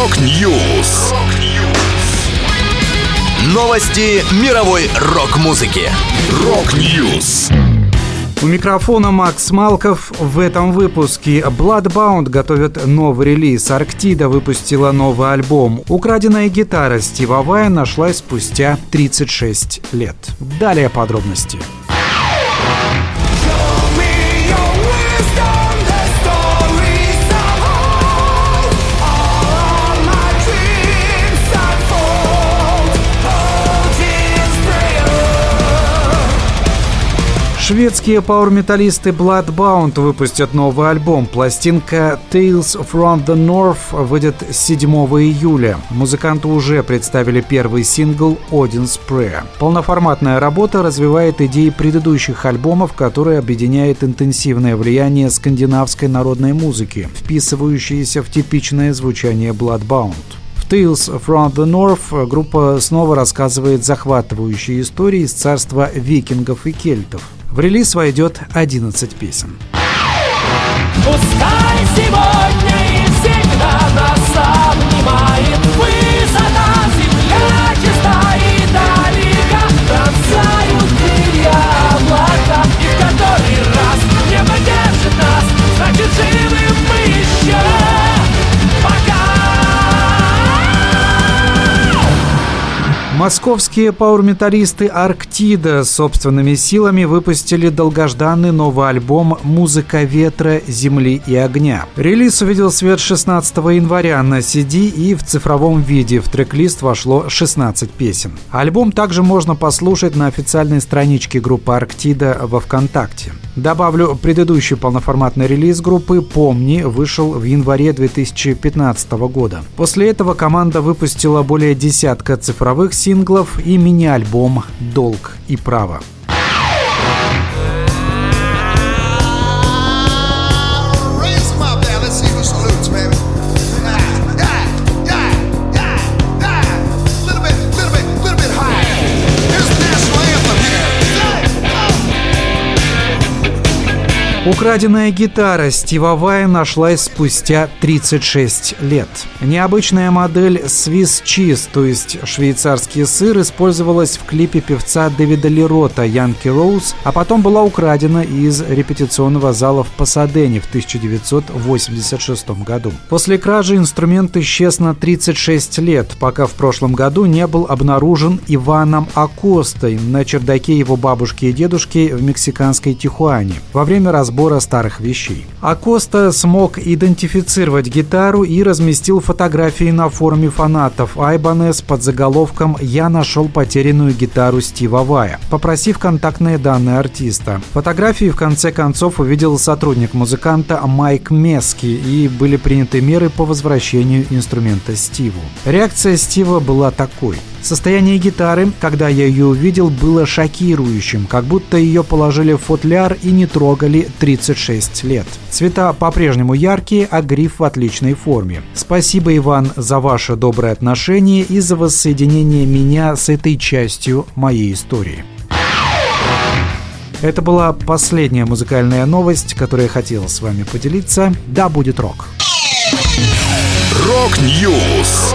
Rock News. Новости мировой рок-музыки. Rock News. У микрофона Макс Малков. В этом выпуске Bloodbound готовят новый релиз. Арктида выпустила новый альбом. Украденная гитара Стива Вая нашлась спустя 36 лет. Далее подробности. Шведские пауэр-металлисты Bloodbound выпустят новый альбом. Пластинка Tales from the North выйдет 7 июля. Музыканты уже представили первый сингл Odin's Prayer. Полноформатная работа развивает идеи предыдущих альбомов, которые объединяет интенсивное влияние скандинавской народной музыки, вписывающиеся в типичное звучание Bloodbound. Tales from the North группа снова рассказывает захватывающие истории из царства викингов и кельтов. В релиз войдет 11 песен. Пускай Московские пауэрметаллисты «Арктида» собственными силами выпустили долгожданный новый альбом «Музыка ветра, земли и огня». Релиз увидел свет 16 января на CD и в цифровом виде. В трек-лист вошло 16 песен. Альбом также можно послушать на официальной страничке группы «Арктида» во ВКонтакте. Добавлю, предыдущий полноформатный релиз группы «Помни» вышел в январе 2015 года. После этого команда выпустила более десятка цифровых синглов и мини-альбом «Долг и право». Украденная гитара Стива Вая нашлась спустя 36 лет. Необычная модель Swiss Cheese, то есть швейцарский сыр, использовалась в клипе певца Дэвида Лерота «Янки Роуз», а потом была украдена из репетиционного зала в Пасадене в 1986 году. После кражи инструмент исчез на 36 лет, пока в прошлом году не был обнаружен Иваном Акостой на чердаке его бабушки и дедушки в мексиканской Тихуане. Во время разбора разбора старых вещей. Акоста смог идентифицировать гитару и разместил фотографии на форуме фанатов Айбанес под заголовком «Я нашел потерянную гитару Стива Вая», попросив контактные данные артиста. Фотографии в конце концов увидел сотрудник музыканта Майк Мески и были приняты меры по возвращению инструмента Стиву. Реакция Стива была такой – Состояние гитары, когда я ее увидел, было шокирующим, как будто ее положили в футляр и не трогали 36 лет. Цвета по-прежнему яркие, а гриф в отличной форме. Спасибо, Иван, за ваше доброе отношение и за воссоединение меня с этой частью моей истории. Это была последняя музыкальная новость, которую я хотел с вами поделиться. Да, будет рок. Rock News.